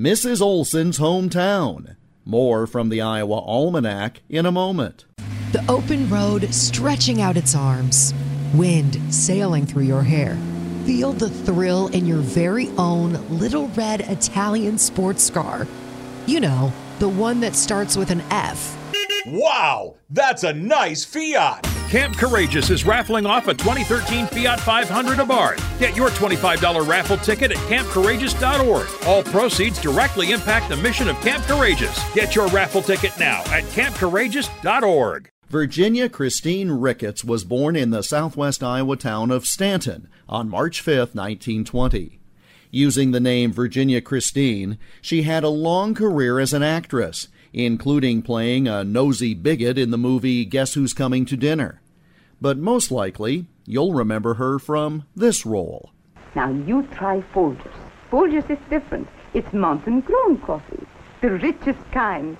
Mrs. Olson's hometown. More from the Iowa Almanac in a moment. The open road stretching out its arms, wind sailing through your hair. Feel the thrill in your very own little red Italian sports car. You know, the one that starts with an F. Wow, that's a nice Fiat. Camp Courageous is raffling off a 2013 Fiat 500 Abarth. Get your $25 raffle ticket at campcourageous.org. All proceeds directly impact the mission of Camp Courageous. Get your raffle ticket now at campcourageous.org. Virginia Christine Ricketts was born in the southwest Iowa town of Stanton on March 5, 1920. Using the name Virginia Christine, she had a long career as an actress, including playing a nosy bigot in the movie Guess Who's Coming to Dinner. But most likely, you'll remember her from this role. Now you try Folgers. Folgers is different. It's mountain grown coffee, the richest kind.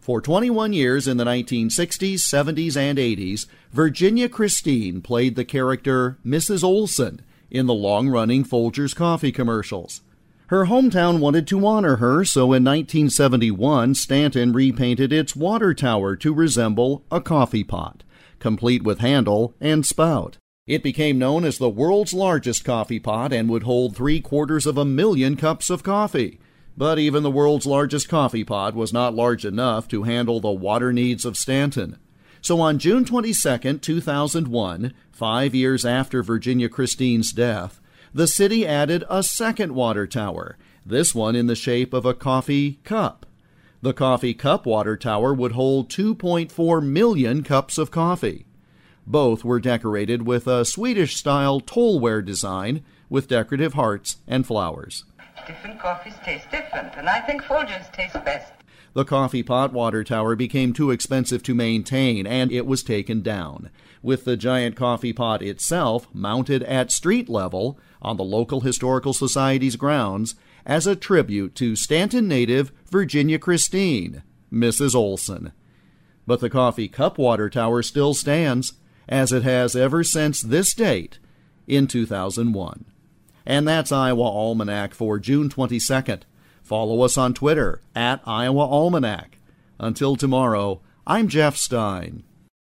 For 21 years in the 1960s, 70s, and 80s, Virginia Christine played the character Mrs. Olson in the long running Folgers coffee commercials. Her hometown wanted to honor her, so in 1971, Stanton repainted its water tower to resemble a coffee pot, complete with handle and spout. It became known as the world's largest coffee pot and would hold three quarters of a million cups of coffee. But even the world's largest coffee pot was not large enough to handle the water needs of Stanton. So on June 22, 2001, five years after Virginia Christine's death, the city added a second water tower, this one in the shape of a coffee cup. The coffee cup water tower would hold 2.4 million cups of coffee. Both were decorated with a Swedish style toleware design with decorative hearts and flowers. Different coffees taste different, and I think Folgers tastes best. The coffee pot water tower became too expensive to maintain and it was taken down, with the giant coffee pot itself mounted at street level on the local historical society's grounds as a tribute to Stanton native Virginia Christine, Mrs. Olson. But the coffee cup water tower still stands, as it has ever since this date in 2001. And that's Iowa Almanac for June 22nd. Follow us on Twitter at Iowa Almanac. Until tomorrow, I'm Jeff Stein.